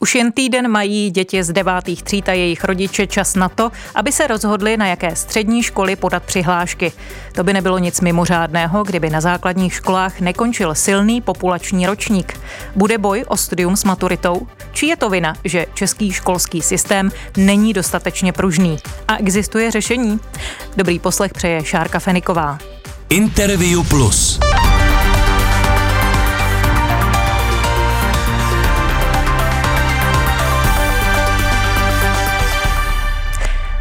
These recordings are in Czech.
Už jen týden mají děti z devátých tříd a jejich rodiče čas na to, aby se rozhodli, na jaké střední školy podat přihlášky. To by nebylo nic mimořádného, kdyby na základních školách nekončil silný populační ročník. Bude boj o studium s maturitou? Či je to vina, že český školský systém není dostatečně pružný? A existuje řešení? Dobrý poslech přeje Šárka Feniková. Interview Plus.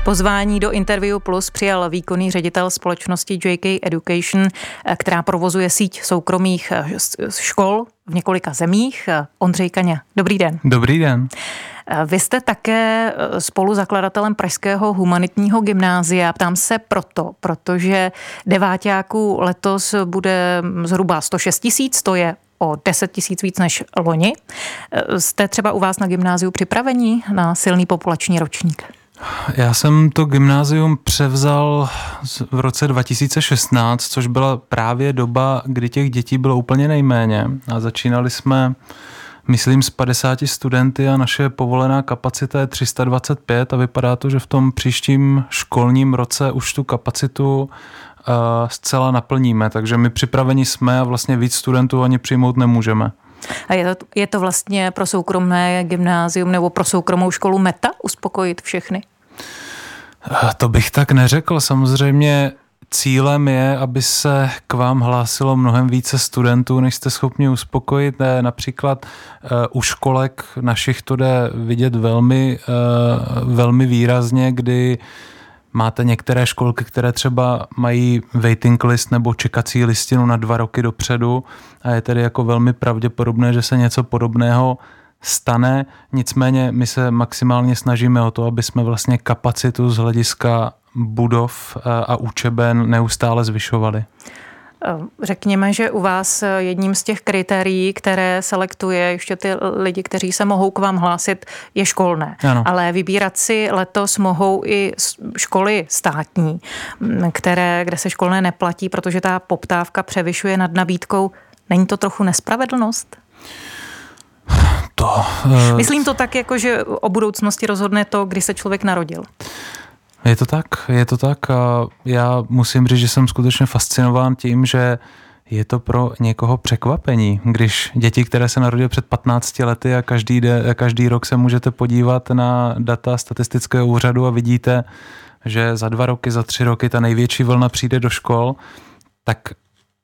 Pozvání do Interview Plus přijal výkonný ředitel společnosti JK Education, která provozuje síť soukromých eh, škol v několika zemích. Ondřej Kaňa, dobrý den. Dobrý den. Eh, vy jste také eh, spoluzakladatelem Pražského humanitního gymnázia. Ptám se proto, protože devátáků letos bude zhruba 106 tisíc, to je o 10 tisíc víc než loni. Jste třeba u vás na gymnáziu připravení na silný populační ročník? Já jsem to gymnázium převzal v roce 2016, což byla právě doba, kdy těch dětí bylo úplně nejméně a začínali jsme myslím z 50 studenty a naše povolená kapacita je 325 a vypadá to, že v tom příštím školním roce už tu kapacitu uh, zcela naplníme, takže my připraveni jsme a vlastně víc studentů ani přijmout nemůžeme. A je to, je to vlastně pro soukromé gymnázium nebo pro soukromou školu meta uspokojit všechny? To bych tak neřekl. Samozřejmě cílem je, aby se k vám hlásilo mnohem více studentů, než jste schopni uspokojit. Například uh, u školek našich to jde vidět velmi, velmi výrazně, kdy máte některé školky, které třeba mají waiting list nebo čekací listinu na dva roky dopředu a je tedy jako velmi pravděpodobné, že se něco podobného stane, nicméně my se maximálně snažíme o to, aby jsme vlastně kapacitu z hlediska budov eh, a učeben neustále zvyšovali. Eh, řekněme, že u vás jedním z těch kritérií, které selektuje ještě ty lidi, kteří se mohou k vám hlásit, je školné. Ano. Ale vybírat si letos mohou i školy státní, které, kde se školné neplatí, protože ta poptávka převyšuje nad nabídkou. Není to trochu nespravedlnost? To, uh... Myslím to tak, jako že o budoucnosti rozhodne to, kdy se člověk narodil. Je to tak, je to tak a já musím říct, že jsem skutečně fascinován tím, že je to pro někoho překvapení, když děti, které se narodily před 15 lety a každý, de, každý rok se můžete podívat na data statistického úřadu a vidíte, že za dva roky, za tři roky ta největší vlna přijde do škol, tak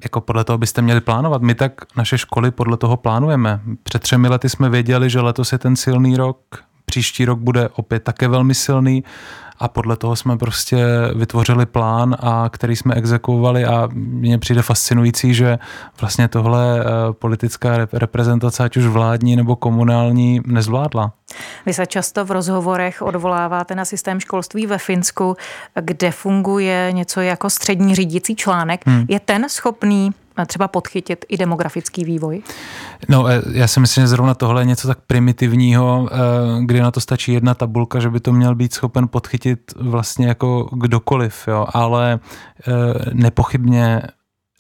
jako podle toho byste měli plánovat. My tak naše školy podle toho plánujeme. Před třemi lety jsme věděli, že letos je ten silný rok, příští rok bude opět také velmi silný a podle toho jsme prostě vytvořili plán, a který jsme exekuovali a mně přijde fascinující, že vlastně tohle eh, politická reprezentace, ať už vládní nebo komunální, nezvládla. Vy se často v rozhovorech odvoláváte na systém školství ve Finsku, kde funguje něco jako střední řídící článek. Hmm. Je ten schopný třeba podchytit i demografický vývoj? No, eh, já si myslím, že zrovna tohle je něco tak primitivního, eh, kdy na to stačí jedna tabulka, že by to měl být schopen podchytit vlastně jako kdokoliv, jo, ale eh, nepochybně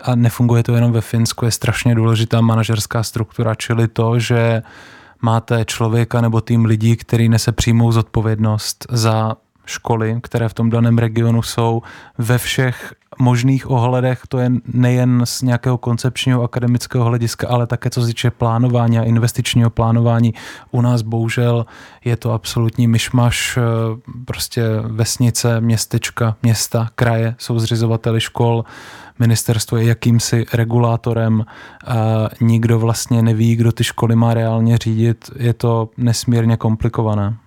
a nefunguje to jenom ve Finsku, je strašně důležitá manažerská struktura, čili to, že máte člověka nebo tým lidí, který nese přímou zodpovědnost za školy, které v tom daném regionu jsou ve všech možných ohledech, to je nejen z nějakého koncepčního akademického hlediska, ale také co se týče plánování a investičního plánování. U nás bohužel je to absolutní myšmaš, eh, prostě vesnice, městečka, města, kraje jsou zřizovateli škol, ministerstvo je jakýmsi regulátorem, nikdo vlastně neví, kdo ty školy má reálně řídit, je to nesmírně komplikované.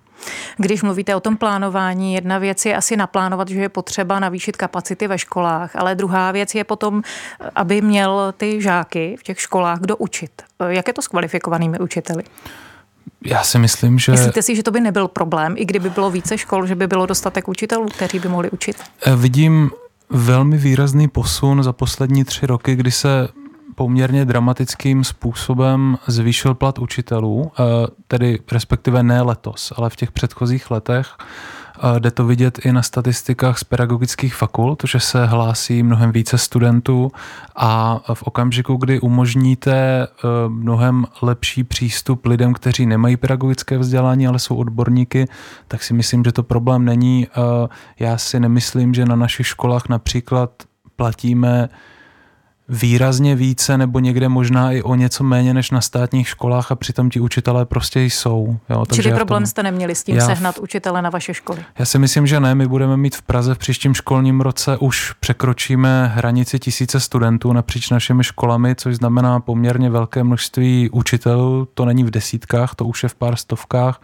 Když mluvíte o tom plánování, jedna věc je asi naplánovat, že je potřeba navýšit kapacity ve školách, ale druhá věc je potom, aby měl ty žáky v těch školách kdo učit. Jak je to s kvalifikovanými učiteli? Já si myslím, že... Myslíte si, že to by nebyl problém, i kdyby bylo více škol, že by bylo dostatek učitelů, kteří by mohli učit? Eh, vidím velmi výrazný posun za poslední tři roky, kdy se poměrně dramatickým způsobem zvýšil plat učitelů, eh, tedy respektive ne letos, ale v těch předchozích letech. Jde to vidět i na statistikách z pedagogických fakult, že se hlásí mnohem více studentů a v okamžiku, kdy umožníte eh, mnohem lepší přístup lidem, kteří nemají pedagogické vzdělání, ale jsou odborníky, tak si myslím, že to problém není. Eh, já si nemyslím, že na našich školách například platíme výrazně více nebo někde možná i o něco méně než na státních školách a přitom ti učitelé prostě jsou. Jo, takže Čili problém tom, jste neměli s tím já, sehnat učitele na vaše školy? Já si myslím, že ne. My budeme mít v Praze v příštím školním roce už překročíme hranici tisíce studentů napříč našimi školami, což znamená poměrně velké množství učitelů. To není v desítkách, to už je v pár stovkách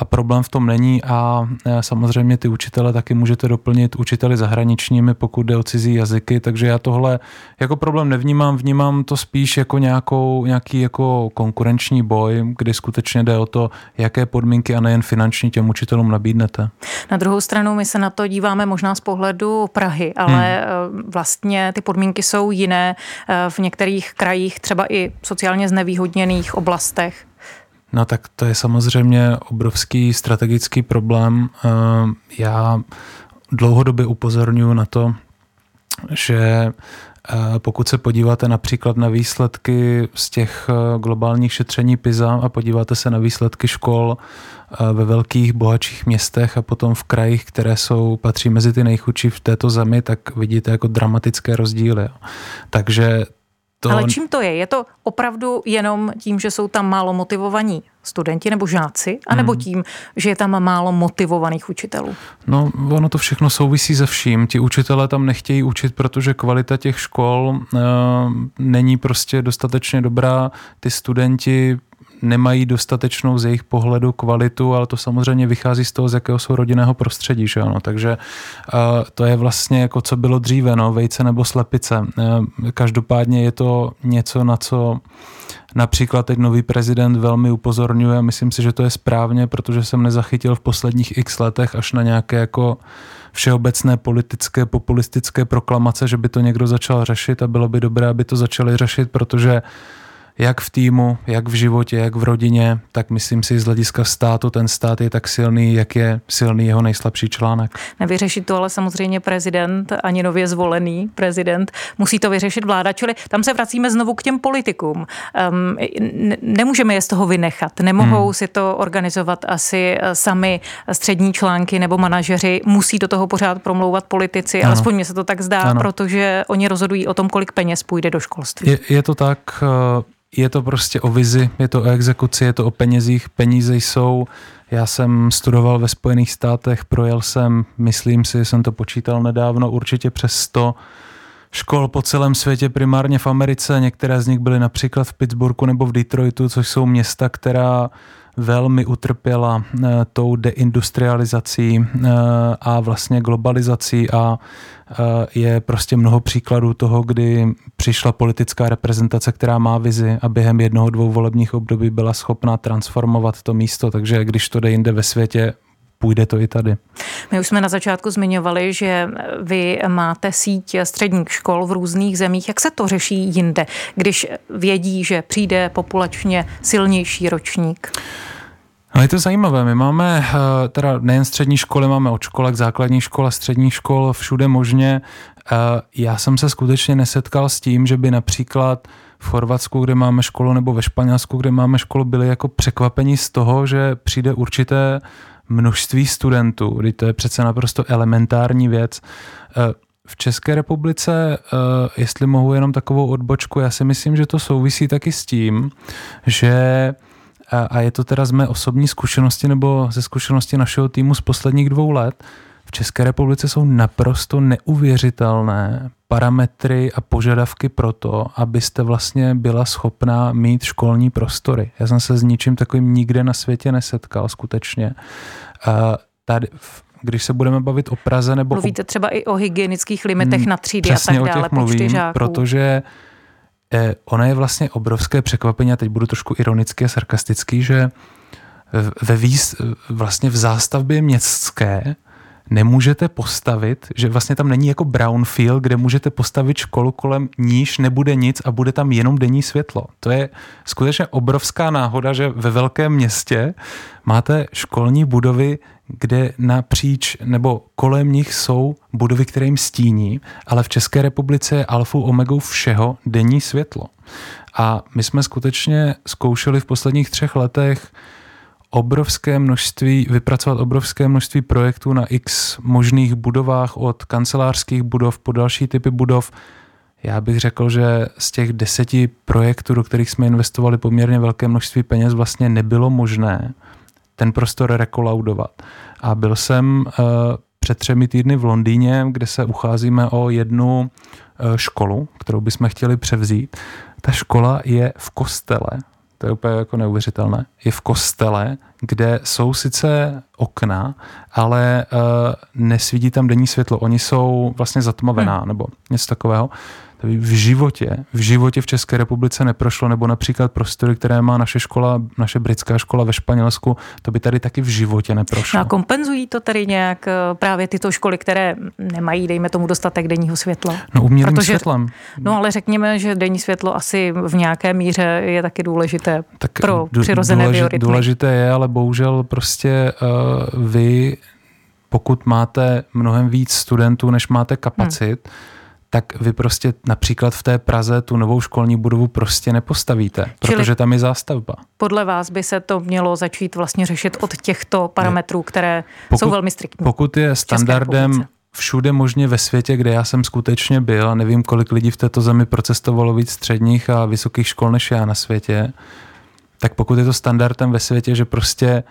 a problém v tom není a e, samozřejmě ty učitele taky můžete doplnit učiteli zahraničními, pokud jde o cizí jazyky, takže já tohle jako problém nevnímám, vnímám to spíš jako nějakou, nějaký jako konkurenční boj, kdy skutečně jde o to, jaké podmínky a nejen finanční těm učitelům nabídnete. Na druhou stranu my se na to díváme možná z pohledu Prahy, ale hmm. E, vlastně ty podmínky jsou jiné e, v některých krajích, třeba i sociálně znevýhodněných oblastech. No tak to je samozřejmě obrovský strategický problém. Eh, já dlouhodobě upozorňuji na to, že eh, pokud se podíváte například na výsledky z těch eh, globálních šetření PISA a podíváte se na výsledky škol ve velkých bohatších městech a potom v krajích, které jsou, patří mezi ty nejchudší v této zemi, tak vidíte jako dramatické rozdíly. Takže to... Ale čím to je? Je to opravdu jenom tím, že jsou tam málo motivovaní studenti nebo žáci, anebo hmm. tím, že je tam málo motivovaných učitelů? No, ono to všechno souvisí se vším. Ti učitelé tam nechtějí učit, protože kvalita těch škol e, není prostě dostatečně dobrá. Ty studenti nemají dostatečnou z jejich pohledu kvalitu, ale to samozřejmě vychází z toho, z jakého jsou rodinného prostředí. Že ano? Takže uh, to je vlastně jako co bylo dříve, no, vejce nebo slepice. Uh, každopádně je to něco, na co Například teď nový prezident velmi upozorňuje a myslím si, že to je správně, protože jsem nezachytil v posledních x letech až na nějaké jako všeobecné politické, populistické proklamace, že by to někdo začal řešit a bylo by dobré, aby to začali řešit, protože jak v týmu, jak v životě, jak v rodině, tak myslím si z hlediska státu, ten stát je tak silný, jak je silný jeho nejslabší článek. Nevyřešit to ale samozřejmě prezident, ani nově zvolený prezident, musí to vyřešit vláda, čili tam se vracíme znovu k těm politikům. Um, nemůžeme je z toho vynechat, nemohou hmm. si to organizovat asi eh, sami střední články nebo manažeři, musí do toho pořád promlouvat politici, ano. alespoň mě se to tak zdá, ano. protože oni rozhodují o tom, kolik peněz půjde do školství. Je, je to tak, eh, je to prostě o vizi, je to o exekuci, je to o penězích. Peníze jsou, já jsem studoval ve Spojených státech, projel jsem, myslím si, jsem to počítal nedávno, určitě přes 100 škol po celém světě, primárně v Americe. Některé z nich byly například v Pittsburghu nebo v Detroitu, což jsou města, která velmi utrpěla e, tou deindustrializací e, a vlastně globalizací a e, je prostě mnoho příkladů toho, kdy přišla politická reprezentace, která má vizi a během jednoho, dvou volebních období byla schopná transformovat to místo, takže když to jde jinde ve světě, půjde to i tady. My už jsme na začátku zmiňovali, že vy máte síť středních škol v různých zemích. Jak se to řeší jinde, když vědí, že přijde populačně silnější ročník? No je to zajímavé. My máme eh, teda nejen střední školy, máme od školek, základní škol střední škol, všude možně. Eh, já jsem se skutečně nesetkal s tím, že by například v Chorvatsku, kde máme školu, nebo ve Španělsku, kde máme školu, byli jako překvapení z toho, že přijde určité množství studentů, kdy to je přece naprosto elementární věc. Eh, v České republice, jestli mohu jenom takovou odbočku, já si myslím, že to souvisí taky s tím, že a, a je to teda z mé osobní zkušenosti nebo ze zkušenosti našeho týmu z posledních dvou let, v České republice jsou naprosto neuvěřitelné parametry a požadavky pro to, abyste vlastně byla schopná mít školní prostory. Já jsem se s ničím takovým nikde na světě nesetkal skutečně. A tady, když se budeme bavit o Praze nebo... Mluvíte třeba i o hygienických limitech na třídy a tak dále, o těch mluvím, protože eh, ona je vlastně obrovské překvapení, a teď budu trošku ironický a sarkastický, že ve výz, vlastně v zástavbě městské nemůžete postavit, že vlastně tam není jako brownfield, kde můžete postavit školu kolem níž nebude nic a bude tam jenom denní světlo. To je skutečně obrovská náhoda, že ve velkém městě máte školní budovy, kde napříč nebo kolem nich jsou budovy, které jim stíní, ale v České republice je alfou omegou všeho denní světlo. A my jsme skutečně zkoušeli v posledních třech letech obrovské množství, vypracovat obrovské množství projektů na x možných budovách od kancelářských budov po další typy budov. Já bych řekl, že z těch deseti projektů, do kterých jsme investovali poměrně velké množství peněz, vlastně nebylo možné ten prostor rekolaudovat. A byl jsem uh, před třemi týdny v Londýně, kde se ucházíme o jednu uh, školu, kterou bychom chtěli převzít. Ta škola je v kostele to je úplně jako neuvěřitelné, je v kostele, kde jsou sice okna, ale uh, nesvítí tam denní světlo. Oni jsou vlastně zatmavená hmm. nebo něco takového to by v životě, v životě v České republice neprošlo, nebo například prostory, které má naše škola, naše britská škola ve Španělsku, to by tady taky v životě neprošlo. No a kompenzují to tady nějak eh, právě tyto školy, které nemají, dejme tomu, dostatek denního světla? No umělým Protože, světlem. No ale řekněme, že denní světlo asi v nějaké míře je taky důležité tak pro přirozené důležité, biorytmy. Důležité je, ale bohužel prostě uh, vy pokud máte mnohem víc studentů, než máte kapacit, hmm tak vy prostě například v té Praze tu novou školní budovu prostě nepostavíte, Čili protože tam je zástavba. Podle vás by se to mělo začít vlastně řešit od těchto parametrů, které pokud, jsou velmi striktní. Pokud je standardem všude možně ve světě, kde já jsem skutečně byl, a nevím, kolik lidí v této zemi procestovalo víc středních a vysokých škol než já na světě, tak pokud je to standardem ve světě, že prostě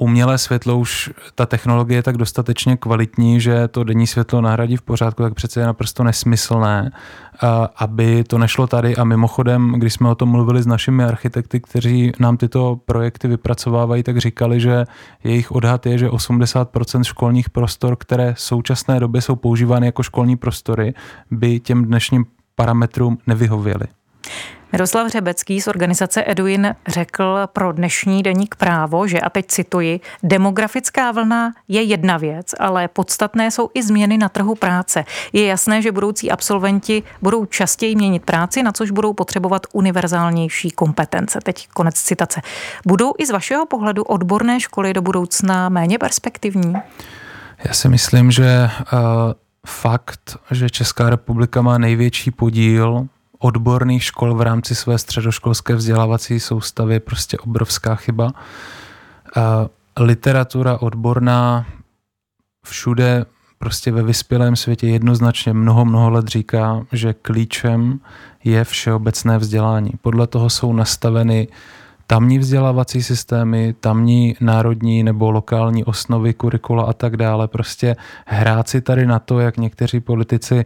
umělé světlo už, ta technologie je tak dostatečně kvalitní, že to denní světlo nahradí v pořádku, tak přece je naprosto nesmyslné, aby to nešlo tady. A mimochodem, když jsme o tom mluvili s našimi architekty, kteří nám tyto projekty vypracovávají, tak říkali, že jejich odhad je, že 80% školních prostor, které v současné době jsou používány jako školní prostory, by těm dnešním parametrům nevyhověly. Miroslav Řebecký z organizace Eduin řekl pro dnešní deník právo, že, a teď cituji, demografická vlna je jedna věc, ale podstatné jsou i změny na trhu práce. Je jasné, že budoucí absolventi budou častěji měnit práci, na což budou potřebovat univerzálnější kompetence. Teď konec citace. Budou i z vašeho pohledu odborné školy do budoucna méně perspektivní? Já si myslím, že uh, fakt, že Česká republika má největší podíl odborných škol v rámci své středoškolské vzdělávací soustavy je prostě obrovská chyba. Literatura odborná všude prostě ve vyspělém světě jednoznačně mnoho, mnoho let říká, že klíčem je všeobecné vzdělání. Podle toho jsou nastaveny tamní vzdělávací systémy, tamní národní nebo lokální osnovy, kurikula a tak dále. Prostě hrát si tady na to, jak někteří politici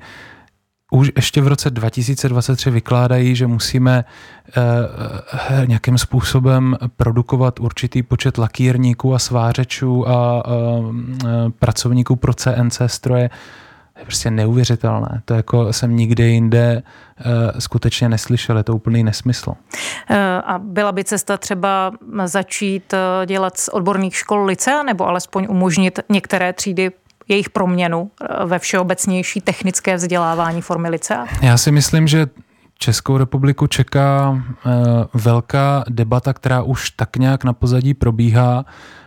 už ještě v roce 2023 vykládají, že musíme uh, nějakým způsobem produkovat určitý počet lakírníků a svářečů a uh, pracovníků pro CNC stroje. Je prostě neuvěřitelné. To jako jsem nikde jinde uh, skutečně neslyšel. Je to úplný nesmysl. A byla by cesta třeba začít dělat z odborných škol licea nebo alespoň umožnit některé třídy jejich proměnu eh, ve všeobecnější technické vzdělávání formy licea? Já si myslím, že Českou republiku čeká eh, velká debata, která už tak nějak na pozadí probíhá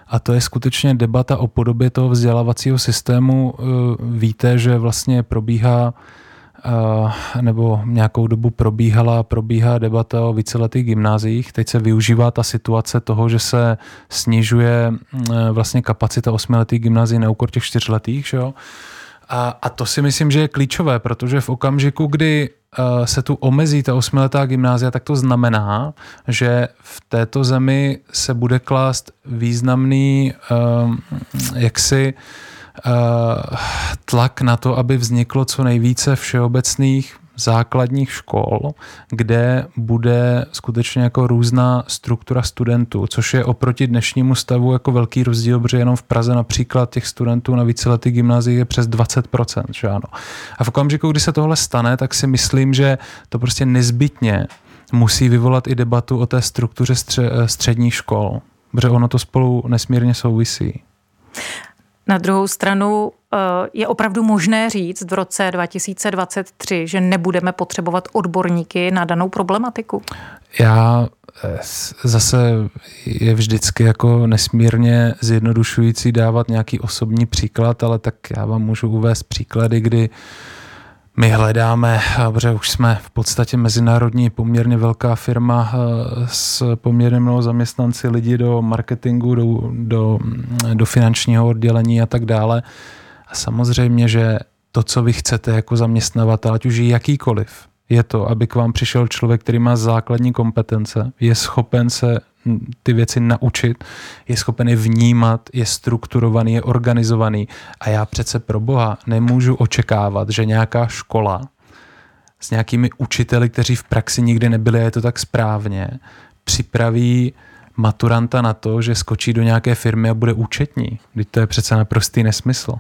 a to je skutečně debata o podobě toho vzdělávacího systému. Eh, víte, že vlastně probíhá nebo nějakou dobu probíhala, probíhá debata o víceletých gymnáziích. Teď se využívá ta situace toho, že se snižuje vlastně kapacita osmiletých gymnázií na úkor těch čtyřletých. Že jo? A, a to si myslím, že je klíčové, protože v okamžiku, kdy uh, se tu omezí ta osmiletá gymnázia, tak to znamená, že v této zemi se bude klást významný uh, jaksi uh, Eh, tlak na to, aby vzniklo co nejvíce všeobecných základních škol, kde bude skutečně jako různá struktura studentů, což je oproti dnešnímu stavu jako velký rozdíl, protože jenom v Praze například těch studentů na víceletých gymnáziích je přes 20%, že ano. A v okamžiku, kdy se tohle stane, tak si myslím, že to prostě nezbytně musí vyvolat i debatu o té struktuře středních škol, protože ono to spolu nesmírně souvisí. Na druhou stranu eh, je opravdu možné říct v roce 2023, že nebudeme potřebovat odborníky na danou problematiku? Já eh, zase je vždycky jako nesmírně zjednodušující dávat nějaký osobní příklad, ale tak já vám můžu uvést příklady, kdy my hledáme, protože už jsme v podstatě mezinárodní poměrně velká firma eh, s poměrně mnoho zaměstnanci, lidi do marketingu, do, do, do finančního oddělení a tak dále. A samozřejmě, že to, co vy chcete jako zaměstnavatel, ať už jakýkoliv, je to, aby k vám přišel člověk, který má základní kompetence, je schopen se ty věci naučit, je schopen je vnímat, je strukturovaný, je organizovaný. A já přece pro Boha nemůžu očekávat, že nějaká škola s nějakými učiteli, kteří v praxi nikdy nebyli a je to tak správně, připraví maturanta na to, že skočí do nějaké firmy a bude účetní. Teď to je přece naprostý nesmysl.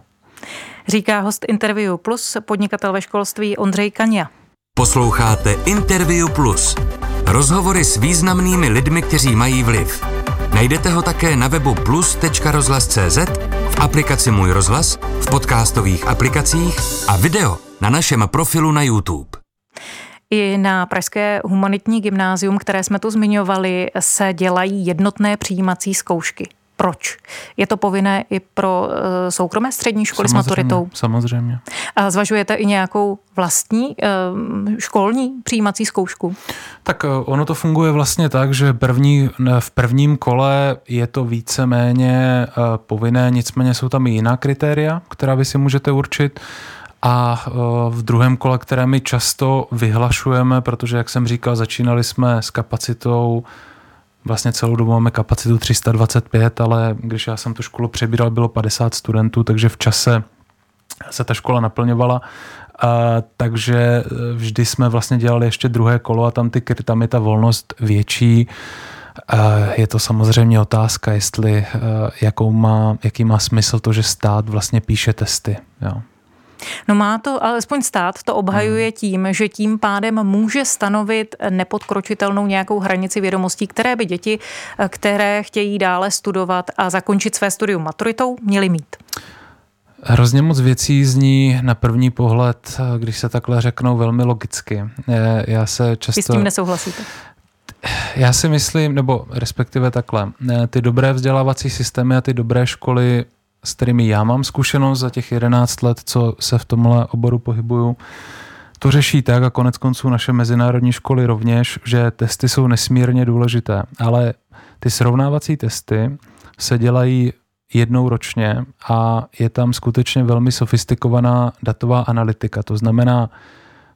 Říká host Interview Plus, podnikatel ve školství Ondřej Kania. Posloucháte Interview Plus. Rozhovory s významnými lidmi, kteří mají vliv. Najdete ho také na webu plus.rozhlas.cz, v aplikaci Můj rozhlas, v podcastových aplikacích a video na našem profilu na YouTube. I na Pražské humanitní gymnázium, které jsme tu zmiňovali, se dělají jednotné přijímací zkoušky. Proč? Je to povinné i pro eh, soukromé střední školy samozřejmě, s maturitou? Samozřejmě. A zvažujete i nějakou vlastní eh, školní přijímací zkoušku? Tak eh, ono to funguje vlastně tak, že první, v prvním kole je to víceméně povinné, nicméně jsou tam i jiná kritéria, která vy si můžete určit. A v druhém kole, které my často vyhlašujeme, protože, jak jsem říkal, začínali jsme s kapacitou vlastně celou dobu máme kapacitu 325, ale když já jsem tu školu přebíral, bylo 50 studentů, takže v čase se ta škola naplňovala. A, takže e, vždy jsme vlastně dělali ještě druhé kolo a tam, ty, tam je ta volnost větší. A je to samozřejmě otázka, jestli e, jakou má, jaký má smysl to, že stát vlastně píše testy. Jo. No má to, alespoň stát to obhajuje hmm. tím, že tím pádem může stanovit nepodkročitelnou nějakou hranici vědomostí, které by děti, které chtějí dále studovat a zakončit své studium maturitou, měly mít. Hrozně moc věcí zní na první pohled, když se takhle řeknou, velmi logicky. Já se často... Vy s tím nesouhlasíte? Já si myslím, nebo respektive takhle, ty dobré vzdělávací systémy a ty dobré školy s kterými já mám zkušenost za těch 11 let, co se v tomhle oboru pohybuju, to řeší tak a konec konců naše mezinárodní školy rovněž, že testy jsou nesmírně důležité, ale ty srovnávací testy se dělají jednou ročně a je tam skutečně velmi sofistikovaná datová analytika. To znamená,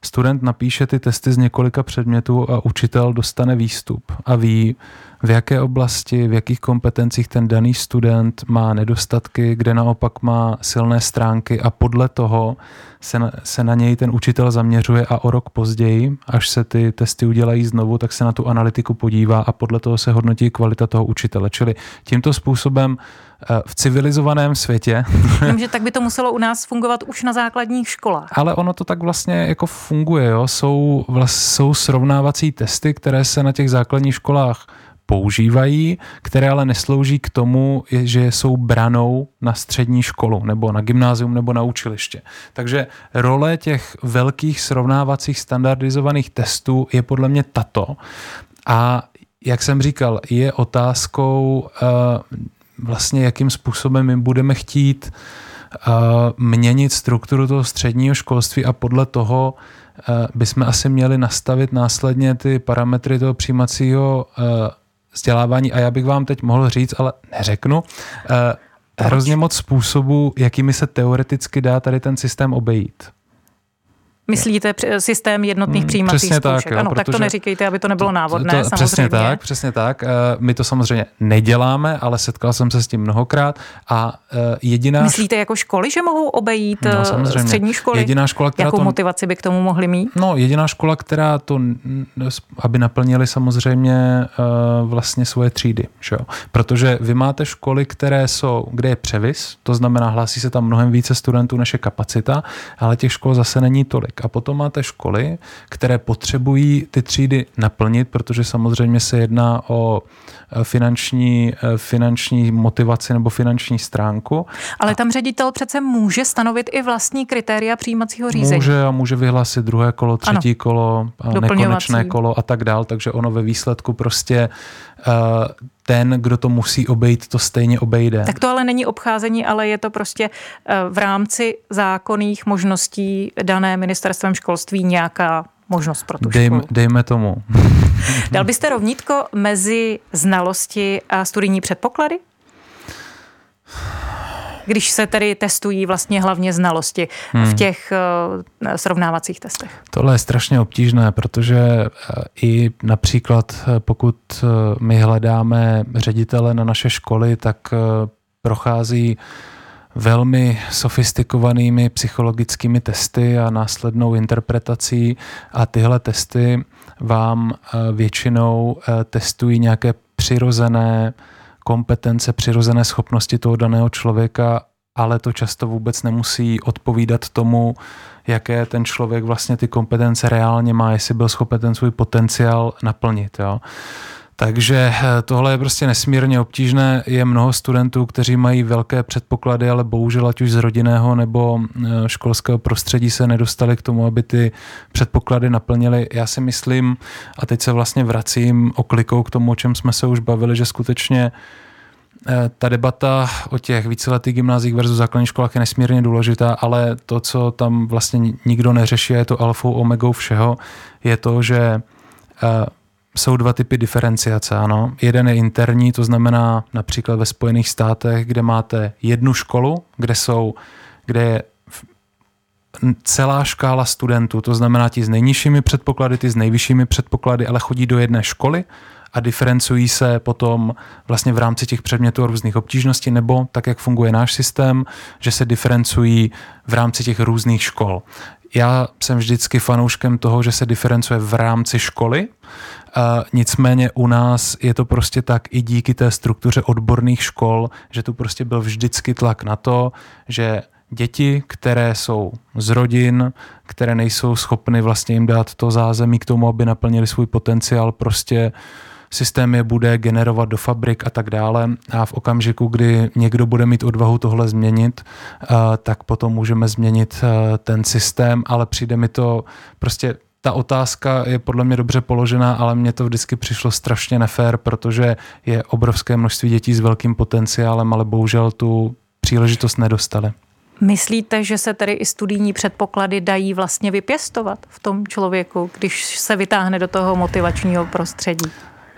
student napíše ty testy z několika předmětů a učitel dostane výstup a ví, v jaké oblasti, v jakých kompetencích ten daný student má nedostatky, kde naopak má silné stránky a podle toho se na, se na něj ten učitel zaměřuje a o rok později, až se ty testy udělají znovu, tak se na tu analytiku podívá a podle toho se hodnotí kvalita toho učitele. Čili tímto způsobem eh, v civilizovaném světě. Vím, že tak by to muselo u nás fungovat už na základních školách. Ale ono to tak vlastně jako funguje. Jo? Jsou, vlast, jsou srovnávací testy, které se na těch základních školách používají, které ale neslouží k tomu, že jsou branou na střední školu nebo na gymnázium nebo na učiliště. Takže role těch velkých srovnávacích standardizovaných testů je podle mě tato. A jak jsem říkal, je otázkou uh, vlastně, jakým způsobem my budeme chtít uh, měnit strukturu toho středního školství a podle toho uh, bychom asi měli nastavit následně ty parametry toho přijímacího vzdělávání a já bych vám teď mohl říct, ale neřeknu, eh, hrozně moc způsobů, jakými se teoreticky dá tady ten systém obejít. Myslíte systém jednotných mm, přijímacích přesně zkoušek? Tak, jo, ano, tak to neříkejte, aby to nebylo návodné. To, to, samozřejmě. Přesně tak, přesně tak. Eh, my to samozřejmě neděláme, ale setkal jsem se s tím mnohokrát a eh, jediná... Myslíte jako školy, že mohou obejít no, samozřejmě. střední školy? Jediná škola, která Jakou to... motivaci by k tomu mohli mít? No, jediná škola, která to, aby naplnili samozřejmě vlastně svoje třídy. Že jo? Protože vy máte školy, které jsou, kde je převis, to znamená, hlásí se tam mnohem více studentů, než je kapacita, ale těch škol zase není tolik. A potom máte školy, které potřebují ty třídy naplnit, protože samozřejmě se jedná o eh, finanční, eh, finanční motivaci nebo finanční stránku. Ale tam ředitel přece může stanovit i vlastní kritéria přijímacího řízení. Může a může vyhlásit druhé kolo, třetí ano. kolo, nekonečné kolo a tak dál, takže ono ve výsledku prostě ten, kdo to musí obejít, to stejně obejde. Tak to ale není obcházení, ale je to prostě eh, v rámci zákonných možností dané ministerstvem školství nějaká možnost pro tu Dejme, školu. Dejme tomu. Dal byste rovnítko mezi znalosti a studijní předpoklady? Když se tedy testují vlastně hlavně znalosti hmm. v těch uh, srovnávacích testech? Tohle je strašně obtížné, protože uh, i například uh, pokud my hledáme ředitele na naše školy, tak prochází velmi sofistikovanými psychologickými testy a následnou interpretací a tyhle testy vám většinou testují nějaké přirozené kompetence, přirozené schopnosti toho daného člověka, ale to často vůbec nemusí odpovídat tomu, jaké ten člověk vlastně ty kompetence reálně má, jestli byl schopen ten svůj potenciál naplnit. Jo. Takže eh, tohle je prostě nesmírně obtížné. Je mnoho studentů, kteří mají velké předpoklady, ale bohužel ať už z rodinného nebo eh, školského prostředí se nedostali k tomu, aby ty předpoklady naplnili. Já si myslím, a teď se vlastně vracím oklikou k tomu, o čem jsme se už bavili, že skutečně eh, ta debata o těch víceletých gymnázích versus základních školách je nesmírně důležitá, ale to, co tam vlastně nikdo neřeší, je to alfou omegou všeho, je to, že jsou dva typy diferenciace. Ano. Jeden je interní, to znamená například ve Spojených státech, kde máte jednu školu, kde jsou, kde je celá škála studentů, to znamená ti s nejnižšími předpoklady, ty s nejvyššími předpoklady, ale chodí do jedné školy a diferencují se potom vlastně v rámci těch předmětů a různých obtížností, nebo tak, jak funguje náš systém, že se diferencují v rámci těch různých škol. Já jsem vždycky fanouškem toho, že se diferencuje v rámci školy, a nicméně u nás je to prostě tak i díky té struktuře odborných škol, že tu prostě byl vždycky tlak na to, že děti, které jsou z rodin, které nejsou schopny vlastně jim dát to zázemí k tomu, aby naplnili svůj potenciál, prostě systém je bude generovat do fabrik a tak dále a v okamžiku, kdy někdo bude mít odvahu tohle změnit, tak potom můžeme změnit ten systém, ale přijde mi to prostě ta otázka je podle mě dobře položená, ale mně to vždycky přišlo strašně nefér, protože je obrovské množství dětí s velkým potenciálem, ale bohužel tu příležitost nedostali. Myslíte, že se tedy i studijní předpoklady dají vlastně vypěstovat v tom člověku, když se vytáhne do toho motivačního prostředí?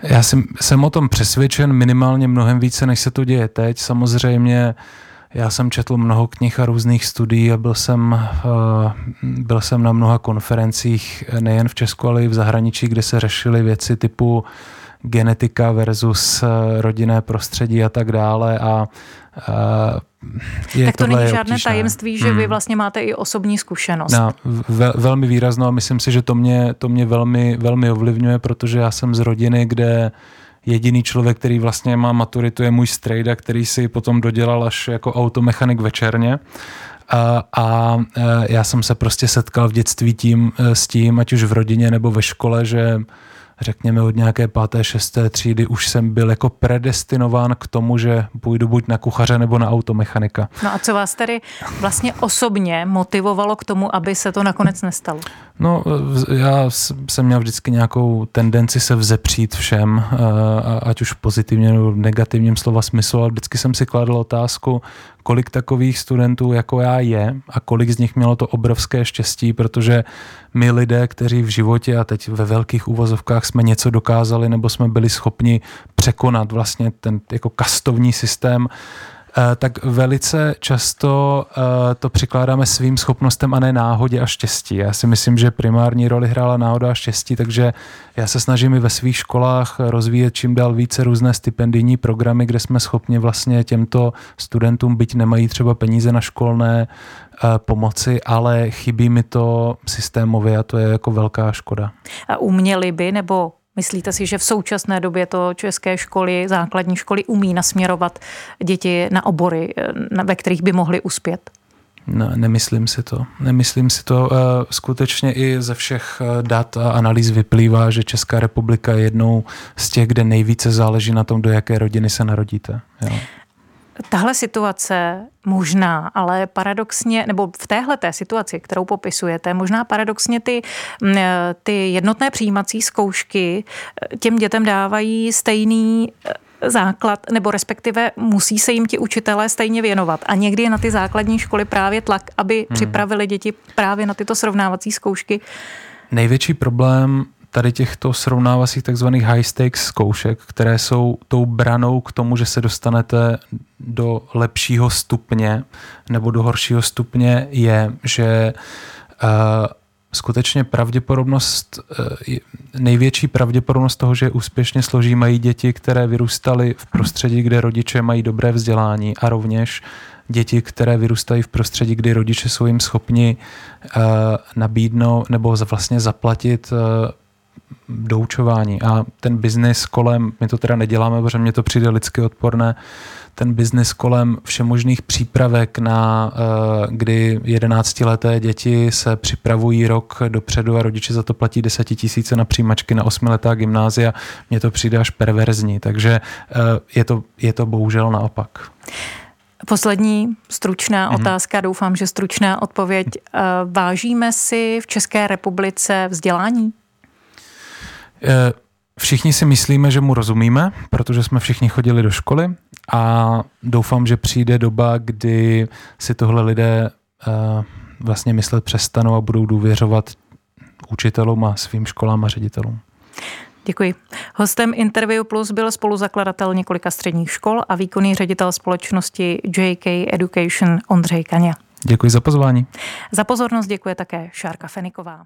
Já jsem, jsem o tom přesvědčen minimálně mnohem více, než se to děje teď. Samozřejmě já jsem četl mnoho knih a různých studií a byl jsem, eh, byl jsem na mnoha konferencích nejen v Česku, ale i v zahraničí, kde se řešily věci typu genetika versus eh, rodinné prostředí a tak dále a je tak to není žádné obtížné. tajemství, že hmm. vy vlastně máte i osobní zkušenost. No, ve, velmi výrazno a myslím si, že to mě, to mě velmi, velmi ovlivňuje, protože já jsem z rodiny, kde jediný člověk, který vlastně má maturitu, je můj strejda, který si potom dodělal až jako automechanik večerně. A, a e, já jsem se prostě setkal v dětství tím, e, s tím, ať už v rodině nebo ve škole, že řekněme od nějaké páté, šesté třídy už jsem byl jako predestinován k tomu, že půjdu buď na kuchaře nebo na automechanika. No a co vás tedy vlastně osobně motivovalo k tomu, aby se to nakonec nestalo? No, já jsem měl vždycky nějakou tendenci se vzepřít všem, eh, ať už pozitivně nebo v negativním slova smyslu, ale vždycky jsem si kladl otázku, kolik takových studentů jako já je a kolik z nich mělo to obrovské štěstí, protože my lidé, kteří v životě a teď ve velkých uvozovkách jsme něco dokázali nebo jsme byli schopni překonat vlastně ten jako kastovní systém, tak velice často eh, to přikládáme svým schopnostem a ne náhodě a štěstí. Já si myslím, že primární roli hrála náhoda a štěstí, takže já se snažím i ve svých školách rozvíjet čím dál více různé stipendijní programy, kde jsme schopni vlastně těmto studentům, byť nemají třeba peníze na školné, eh, pomoci, ale chybí mi to systémově a to je jako velká škoda. A uměli by nebo Myslíte si, že v současné době to české školy, základní školy umí nasměrovat děti na obory, ve kterých by mohly uspět? Ne, nemyslím si to. Nemyslím si to. Eh, skutečně i ze všech eh, dat a analýz vyplývá, že Česká republika je jednou z těch, kde nejvíce záleží na tom, do jaké rodiny se narodíte. Jo. Tahle situace možná, ale paradoxně, nebo v téhle té situaci, kterou popisujete, možná paradoxně ty, mm, ty jednotné přijímací zkoušky eh, těm dětem dávají stejný eh, základ, nebo respektive musí se jim ti učitelé stejně věnovat. A někdy je na ty základní školy právě tlak, aby hmm. připravili děti právě na tyto srovnávací zkoušky. Největší problém tady těchto srovnávacích takzvaných high stakes zkoušek, které jsou tou branou k tomu, že se dostanete do lepšího stupně nebo do horšího stupně, je, že uh, skutečně pravděpodobnost, uh, největší pravděpodobnost toho, že úspěšně složí mají děti, které vyrůstaly v prostředí, kde rodiče mají dobré vzdělání a rovněž děti, které vyrůstají v prostředí, kdy rodiče jsou jim schopni uh, nabídnout nebo vlastně zaplatit doučování a ten biznis kolem, my to teda neděláme, protože mně to přijde lidsky odporné, ten biznis kolem všemožných přípravek na, eh, kdy jedenáctileté děti se připravují rok dopředu a rodiče za to platí desetitisíce na přijímačky na osmiletá gymnázia, mně to přijde až perverzní, takže eh, je to, je to bohužel naopak. Poslední stručná mm-hmm. otázka, doufám, že stručná odpověď. Eh, vážíme si v České republice vzdělání? Eh, všichni si myslíme, že mu rozumíme, protože jsme všichni chodili do školy a doufám, že přijde doba, kdy si tohle lidé eh, vlastně myslet přestanou a budou důvěřovat učitelům a svým školám a ředitelům. Děkuji. Hostem Interview Plus byl spoluzakladatel několika středních škol a výkonný ředitel společnosti JK Education Ondřej Kaně. Děkuji za pozvání. Za pozornost děkuje také Šárka Feniková.